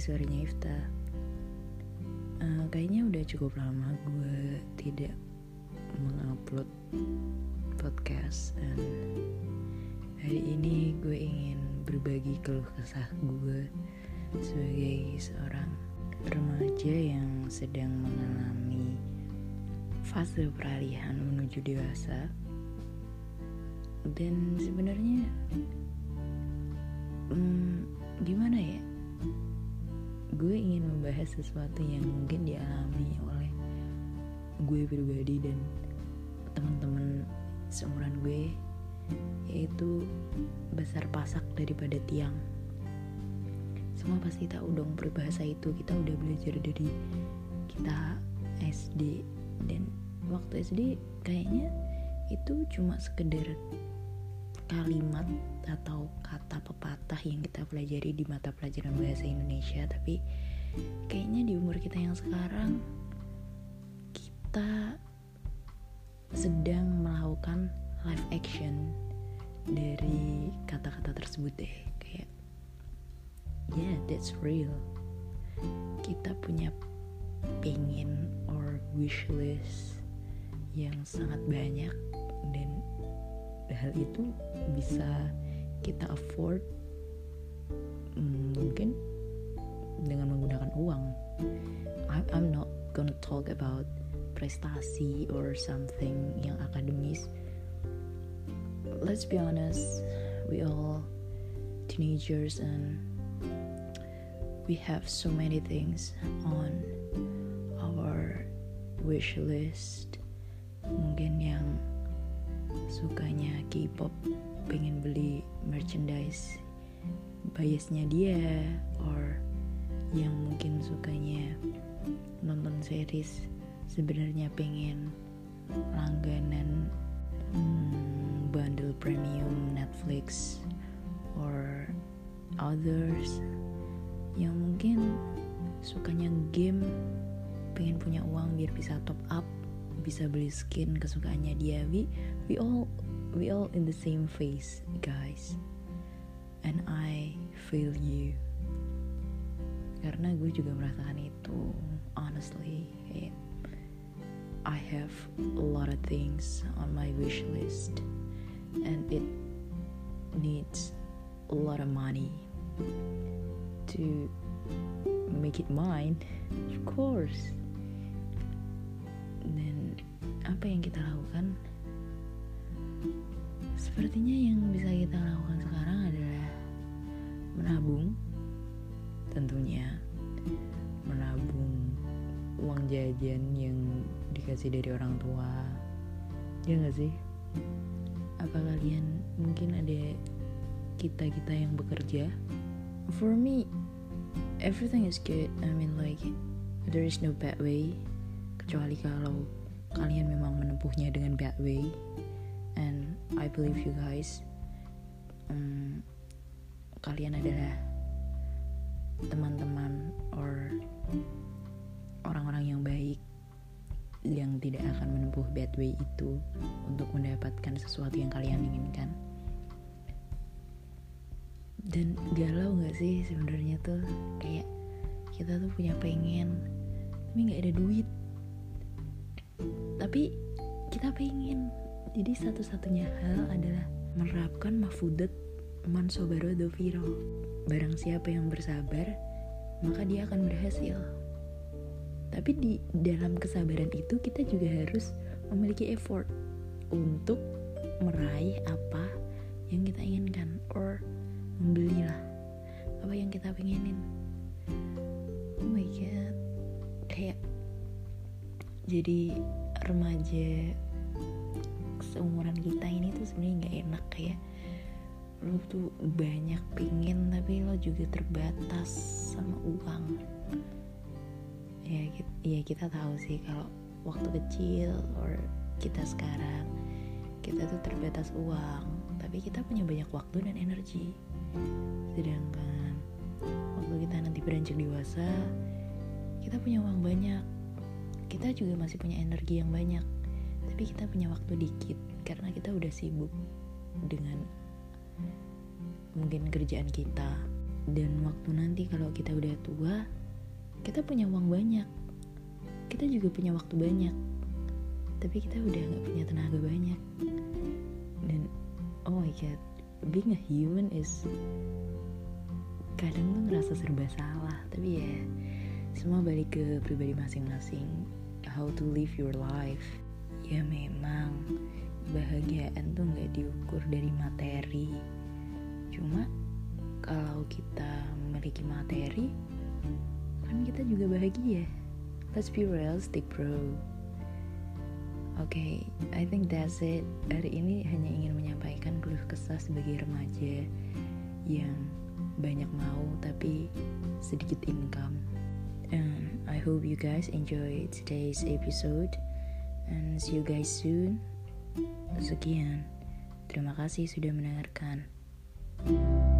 suaranya Ifta. Uh, Kayaknya udah cukup lama gue tidak mengupload podcast Dan hari ini gue ingin berbagi keluh kesah gue Sebagai seorang remaja yang sedang mengalami fase peralihan menuju dewasa. Dan sebenarnya hmm, gimana ya gue ingin membahas sesuatu yang mungkin dialami oleh gue pribadi dan teman-teman seumuran gue yaitu besar pasak daripada tiang. Semua pasti tahu dong peribahasa itu. Kita udah belajar dari kita SD dan waktu SD kayaknya itu cuma sekedar kalimat atau kata pepatah yang kita pelajari di mata pelajaran bahasa Indonesia tapi kayaknya di umur kita yang sekarang kita sedang melakukan live action dari kata-kata tersebut deh. Kayak yeah that's real. Kita punya pengen or wish list yang sangat banyak dan hal itu bisa kita afford hmm, mungkin dengan menggunakan uang. I'm not gonna talk about prestasi or something yang akademis. Let's be honest we all teenagers and we have so many things on our wish list. Mungkin yang sukanya K-pop pengen beli merchandise biasnya dia or yang mungkin sukanya nonton series sebenarnya pengen langganan hmm, bundle premium Netflix or others yang mungkin sukanya game pengen punya uang biar bisa top up bisa beli skin kesukaannya dia. We we all we all in the same phase guys. And I feel you. Karena gue juga merasakan itu honestly. I have a lot of things on my wish list. And it needs a lot of money to make it mine. Of course dan apa yang kita lakukan? Sepertinya yang bisa kita lakukan sekarang adalah menabung tentunya. Menabung uang jajan yang dikasih dari orang tua. Ya gak sih? Apa kalian mungkin ada kita-kita yang bekerja? For me everything is good. I mean like there is no bad way kecuali kalau kalian memang menempuhnya dengan bad way. And I believe you guys um, kalian adalah teman-teman or orang-orang yang baik yang tidak akan menempuh bad way itu untuk mendapatkan sesuatu yang kalian inginkan. Dan galau nggak sih sebenarnya tuh? Kayak kita tuh punya pengen tapi nggak ada duit tapi kita pengen. Jadi satu-satunya hal adalah menerapkan mafudat man sobaro doviro barang siapa yang bersabar maka dia akan berhasil. Tapi di dalam kesabaran itu kita juga harus memiliki effort untuk meraih apa yang kita inginkan or membelilah apa yang kita pengenin. Oh my god. Kayak jadi remaja seumuran kita ini tuh sebenarnya nggak enak kayak lu tuh banyak pingin tapi lo juga terbatas sama uang. Ya kita, ya kita tahu sih kalau waktu kecil or kita sekarang kita tuh terbatas uang tapi kita punya banyak waktu dan energi. Sedangkan waktu kita nanti beranjak dewasa kita punya uang banyak kita juga masih punya energi yang banyak tapi kita punya waktu dikit karena kita udah sibuk dengan mungkin kerjaan kita. Dan waktu nanti kalau kita udah tua kita punya uang banyak. Kita juga punya waktu banyak tapi kita udah nggak punya tenaga banyak. Dan oh my god being a human is kadang tuh ngerasa serba salah tapi ya semua balik ke pribadi masing-masing. How to live your life. Ya memang kebahagiaan tuh nggak diukur dari materi. Cuma kalau kita memiliki materi kan kita juga bahagia. Let's be realistic bro Oke, okay, I think that's it. Hari ini hanya ingin menyampaikan keluh kesah sebagai remaja yang banyak mau tapi sedikit income and I hope you guys enjoy today's episode and see you guys soon. Sekian, terima kasih sudah mendengarkan. thank you